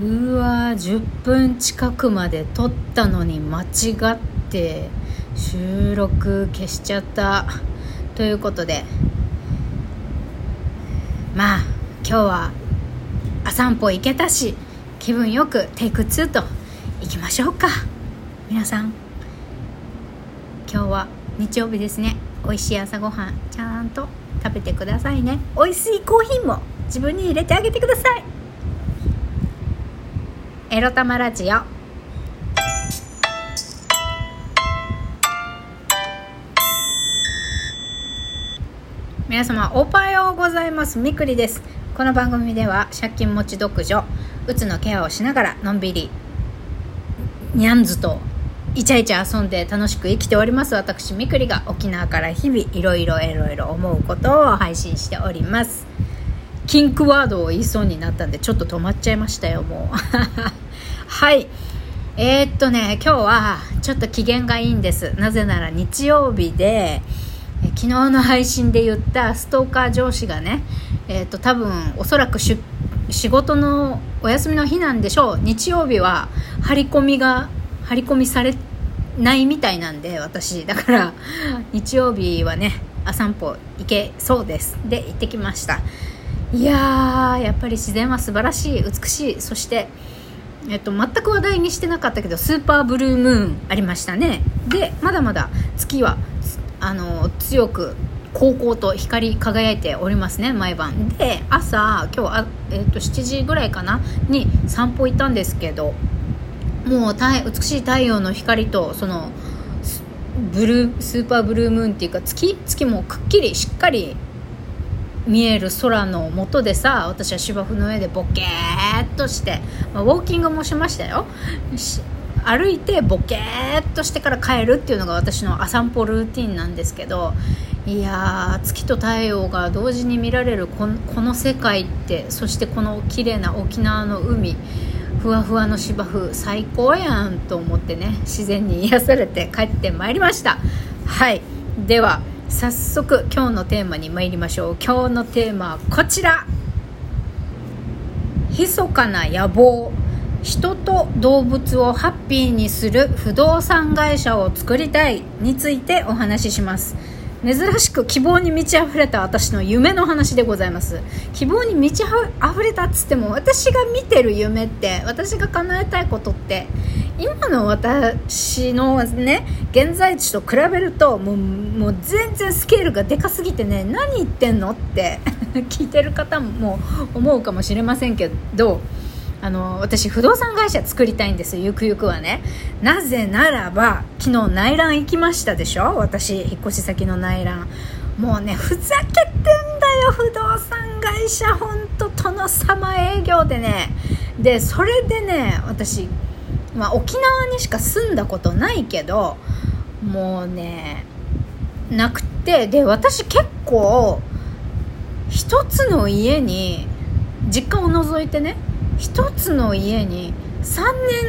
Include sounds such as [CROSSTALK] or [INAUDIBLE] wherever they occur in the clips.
うわ10分近くまで撮ったのに間違って収録消しちゃった。ということでまあ今日はあ散歩行けたし気分よくテイク2と行きましょうか。皆さん今日は日曜日ですね。美味しい朝ごはんちゃんと食べてくださいね。美味しいコーヒーも自分に入れてあげてください。エロ玉ラジオ。皆様おはようございます。みくりです。この番組では借金持ち独女うつのケアをしながらのんびりにゃんずとイチャイチャ遊んで楽しく生きております。私みくりが沖縄から日々いろいろいろいろ思うことを配信しております。キンクワードを言いそうになったんでちょっと止まっちゃいましたよもう。[LAUGHS] はい。えー、っとね今日はちょっと機嫌がいいんです。なぜなら日曜日で昨日の配信で言ったストーカー上司がねえー、っと多分おそらく仕事のお休みの日なんでしょう。日曜日は張り込みが張り込みされないみたいなんで私。だから日曜日はねあ散歩行けそうです。で行ってきました。いやーやっぱり自然は素晴らしい美しい。そしてえっと、全く話題にしてなかったけどスーパーブルームーンありましたね。でまだまだ月はあの強く高校と光り輝いておりますね毎晩。で朝今日あ、えっと、7時ぐらいかなに散歩行ったんですけどもう美しい太陽の光とそのブルースーパーブルームーンっていうか月？月もくっきりしっかり見える空の下でさ私は芝生の上でボケーっとして、まあ、ウォーキングもしましたよ。歩いてボケーっとしてから帰るっていうのが私の朝散歩ルーティンなんですけどいや月と太陽が同時に見られるこの世界ってそしてこの綺麗な沖縄の海ふわふわの芝生最高やんと思ってね自然に癒されて帰ってまいりました。はい。では早速今日のテーマに参りましょう。今日のテーマはこちら。密かな野望人と動物をハッピーにする不動産会社を作りたいについてお話しします。珍しく希望に満ち溢れた私の夢の話でございます。希望に満ち溢れたっつっても私が見てる夢って私が叶えたいことって今の私のね現在地と比べるともうもう全然スケールがでかすぎてね何言ってんのって [LAUGHS] 聞いてる方も思うかもしれませんけどあの私不動産会社作りたいんですゆくゆくはね。なぜならば昨日内覧行きましたでしょ？私引っ越し先の内覧。もうねふざけてんだよ不動産会社。本当殿様営業でね。でそれでね私、まあ、沖縄にしか住んだことないけどもうねなくて。で私結構一つの家に実家を除いてね1つの家に3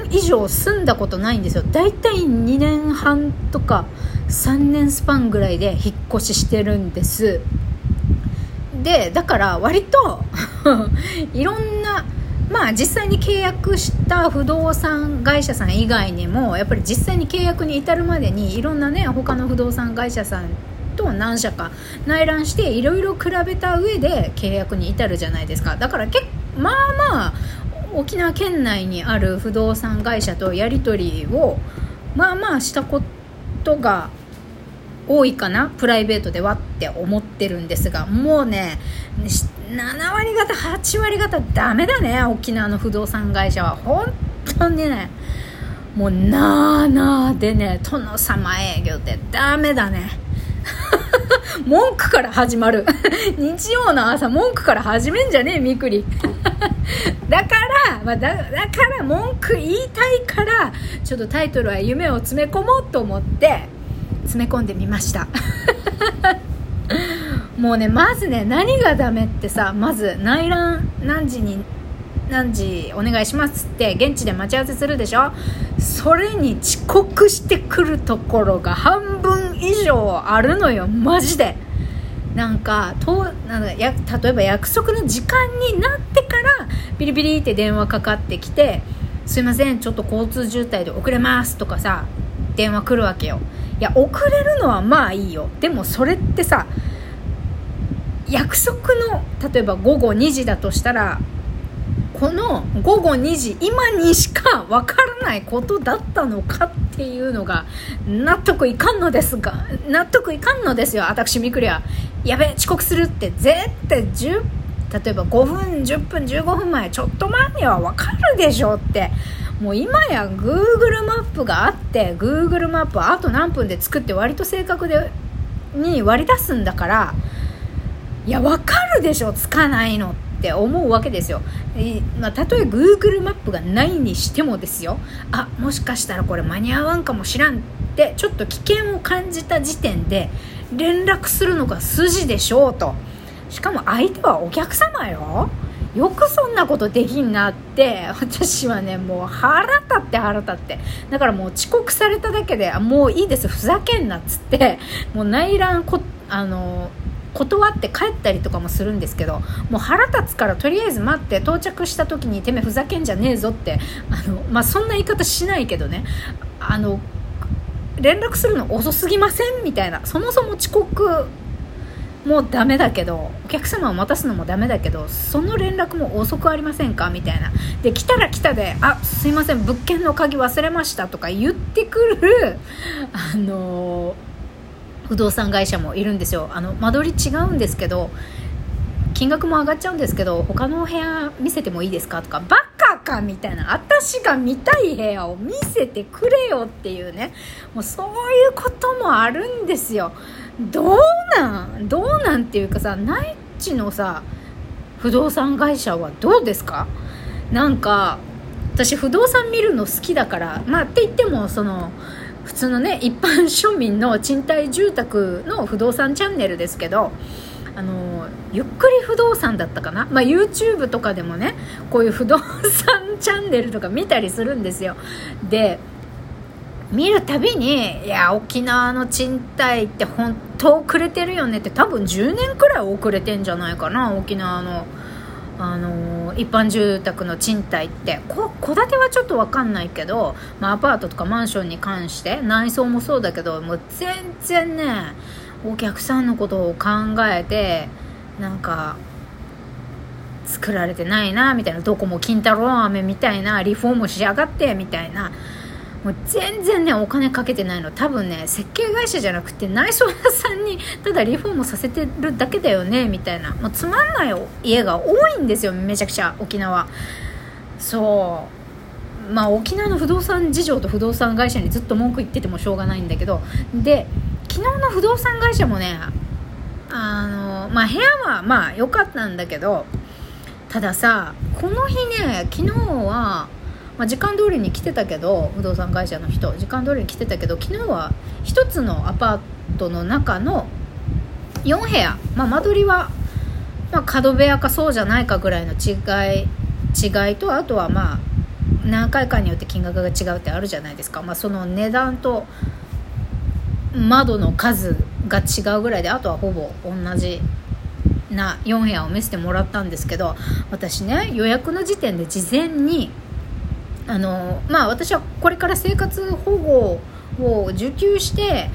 年以上住んだことないんですよ。大体2年半とか3年スパンぐらいで引っ越ししてるんです。でだから割といろんなまあ実際に契約した不動産会社さん以外にもやっぱり実際に契約に至るまでにいろんなね他の不動産会社さんと何社か内覧していろいろ比べた上で契約に至るじゃないですか。だから結まあまあ沖縄県内にある不動産会社とやり取りをまあまあしたことが多いかなプライベートではって思ってるんですがもうね7割方8割方ダメだね沖縄の不動産会社は。本当にねもうなあなあでね殿様営業ってダメだね。[LAUGHS] 文句から始まる。[LAUGHS] 日曜の朝文句から始めんじゃねえみくり。[LAUGHS] だから、まあ、だだから文句言いたいからちょっとタイトルは夢を詰め込もうと思って詰め込んでみました。[LAUGHS] もうねまずね何がダメってさまず内覧何時に何時お願いしますって現地で待ち合わせするでしょ？それに遅刻してくるところが半分以上あるのよマジで。なんかとなんかや例えば約束の時間になってからビリビリって電話かかってきて「すいませんちょっと交通渋滞で遅れます」とかさ電話来るわけよ。いや遅れるのはまあいいよ。でもそれってさ約束の例えば午後2時だとしたらこの午後2時今にしかわからないことだったのかっていうのが納得いかんのですが納得いかんのですよ。私みくりはやべえ遅刻するって。絶対10例えば5分10分15分前ちょっと前にはわかるでしょって。もう今や Google マップがあって Google マップあと何分で作って割と正確でに割り出すんだからいや分かるでしょつかないのって思うわけですよ、まあ、たとえ Google マップがないにしてもですよ。あもしかしたらこれ間に合わんかもしらんってちょっと危険を感じた時点で連絡するのが筋でしょうと。しかも相手はお客様よ。よくそんなことできんなって [LAUGHS] 私はねもう腹立って腹立って。だからもう遅刻されただけでもういいですふざけんなっつって [LAUGHS] もう内覧こあの断って帰ったりとかもするんですけどもう腹立つからとりあえず待って到着した時にてめえふざけんじゃねえぞってあの、まあ、そんな言い方しないけどねあの連絡するの遅すぎません？みたいなそもそも遅刻もうダメだけどお客様を待たすのもダメだけどその連絡も遅くありませんか？みたいな。で来たら来たで「あすいません物件の鍵忘れました」とか言ってくるあの不動産会社もいるんですよ。あの間取り違うんですけど金額も上がっちゃうんですけど他のお部屋見せてもいいですか？とかバカかみたいな。私が見たい部屋を見せてくれよっていうね。もうそういうこともあるんですよ。どうなんどうなんっていうかさ内地のさ不動産会社はどうですか？なんか私不動産見るの好きだからまあって言ってもその普通のね一般庶民の賃貸住宅の不動産チャンネルですけどあのゆっくり不動産だったかな、まあ、YouTube とかでもねこういう不動産チャンネルとか見たりするんですよ。で見るたびにいや沖縄の賃貸って本当遅れてるよねって多分10年くらい遅れてんじゃないかな沖縄のあの一般住宅の賃貸って。戸建てはちょっと分かんないけど、まあ、アパートとかマンションに関して内装もそうだけどもう全然ねお客さんのことを考えてなんか作られてないなみたいな。どこも金太郎飴みたいなリフォームしやがってみたいな。もう全然ねお金かけてないの。多分ね設計会社じゃなくて内装屋さんにただリフォームさせてるだけだよねみたいな。もうつまんない家が多いんですよめちゃくちゃ沖縄。そう。まあ沖縄の不動産事情と不動産会社にずっと文句言っててもしょうがないんだけど。で昨日の不動産会社もねあのまあ部屋はまあ良かったんだけどたださこの日ね昨日はまあ、時間通りに来てたけど不動産会社の人時間通りに来てたけど昨日は1つのアパートの中の4部屋、まあ、間取りは、まあ、角部屋かそうじゃないかぐらいの違い違いとあとはまあ何回かによって金額が違うってあるじゃないですか、まあ、その値段と窓の数が違うぐらいであとはほぼ同じな4部屋を見せてもらったんですけど私ね予約の時点で事前にあのまあ私はこれから生活保護を受給して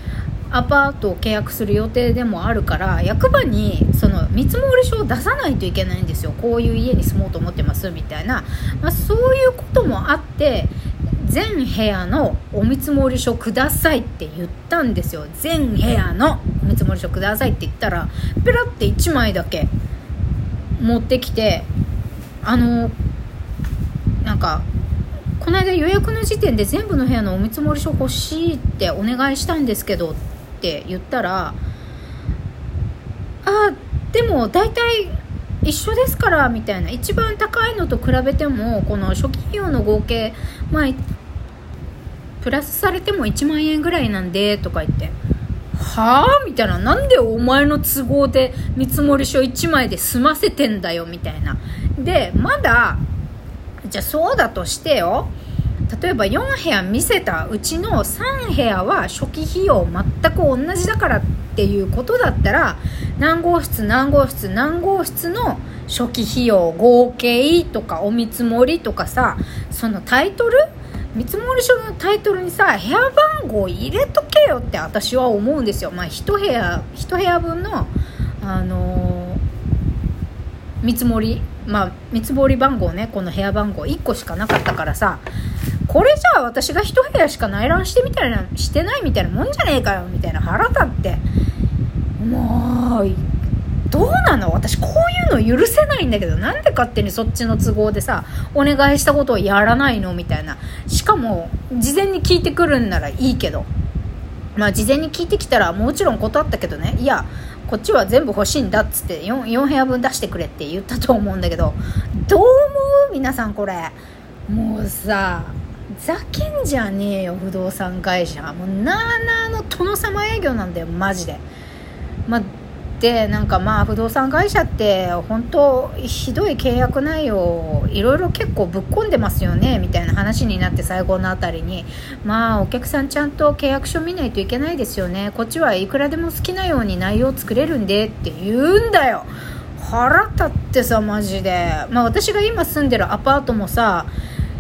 アパートを契約する予定でもあるから役場にその見積書を出さないといけないんですよ。こういう家に住もうと思ってますみたいな、まあ、そういうこともあって全部屋のお見積書くださいって言ったんですよ。全部屋のお見積書くださいって言ったらペラって1枚だけ持ってきてあのなんかこの間予約の時点で全部の部屋のお見積もり書欲しいってお願いしたんですけどって言ったらあでも大体一緒ですからみたいな。一番高いのと比べてもこの初期費用の合計まあプラスされても1万円ぐらいなんでとか言ってはあ？みたいな。なんでお前の都合で見積書1枚で済ませてんだよ？みたいな。でまだじゃあそうだとしてよ。例えば4部屋見せたうちの3部屋は初期費用全く同じだからっていうことだったら何号室何号室何号室の初期費用合計とかお見積もりとかさそのタイトル？見積もり書のタイトルにさ部屋番号入れとけよって私は思うんですよ。まあ1部屋1部屋分のあのー、見積もりまあ見積もり番号ねこの部屋番号1個しかなかったからさこれじゃあ私が1部屋しか内覧してみたいなしてないみたいなもんじゃねえかよみたいな腹立って。もうどうなの？私こういうの許せないんだけどなんで勝手にそっちの都合でさお願いしたことをやらないの？みたいな。しかも事前に聞いてくるんならいいけど。まあ事前に聞いてきたらもちろん断ったけどね。いやこっちは全部欲しいんだっつって 4, 4部屋分出してくれって言ったと思うんだけどどう思う？皆さんこれ。もうさざけんじゃねえよ不動産会社。もうなーなーの殿様営業なんだよマジで。まあでなんかまあ不動産会社って本当ひどい契約内容いろいろ結構ぶっ込んでますよねみたいな話になって最後のあたりに。まあお客さんちゃんと契約書見ないといけないですよね。こっちはいくらでも好きなように内容作れるんでって言うんだよ。腹立ってさマジで。まあ私が今住んでるアパートもさ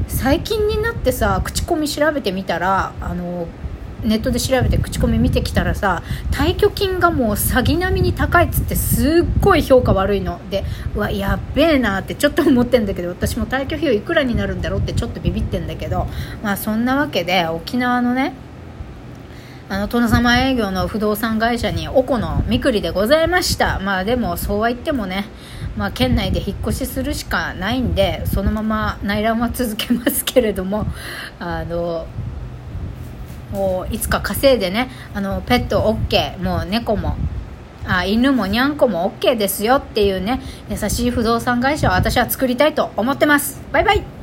最近になってさ口コミ調べてみたらあのネットで調べて口コミ見てきたらさ退去金がもう詐欺並みに高いっつってすっごい評価悪いの。でうわやっべえなってちょっと思ってんだけど私も退去費用いくらになるんだろうってちょっとビビってんだけど。まあそんなわけで沖縄のねあの殿様営業の不動産会社におこのみくりでございました。まあでもそうは言ってもねまあ、県内で引っ越しするしかないんでそのまま内覧は続けますけれどもあのこういつか稼いでねあのペット OK もう猫もあ犬もにゃんこも OK ですよっていうね優しい不動産会社を私は作りたいと思ってます。バイバイ。